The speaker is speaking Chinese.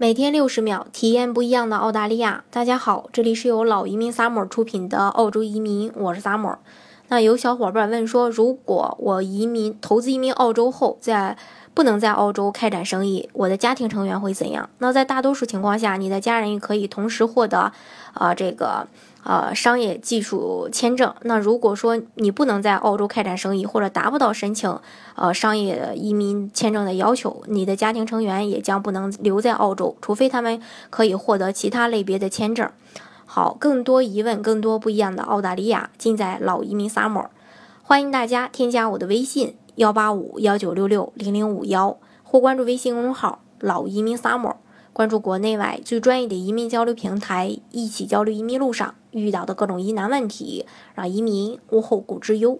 每天六十秒，体验不一样的澳大利亚。大家好，这里是由老移民萨姆出品的澳洲移民，我是萨姆。那有小伙伴问说，如果我移民投资移民澳洲后，在不能在澳洲开展生意，我的家庭成员会怎样？那在大多数情况下，你的家人也可以同时获得，啊，这个。呃，商业技术签证。那如果说你不能在澳洲开展生意，或者达不到申请呃商业移民签证的要求，你的家庭成员也将不能留在澳洲，除非他们可以获得其他类别的签证。好，更多疑问，更多不一样的澳大利亚，尽在老移民 summer。欢迎大家添加我的微信幺八五幺九六六零零五幺，或关注微信公众号老移民 summer。关注国内外最专业的移民交流平台，一起交流移民路上遇到的各种疑难问题，让移民无后顾之忧。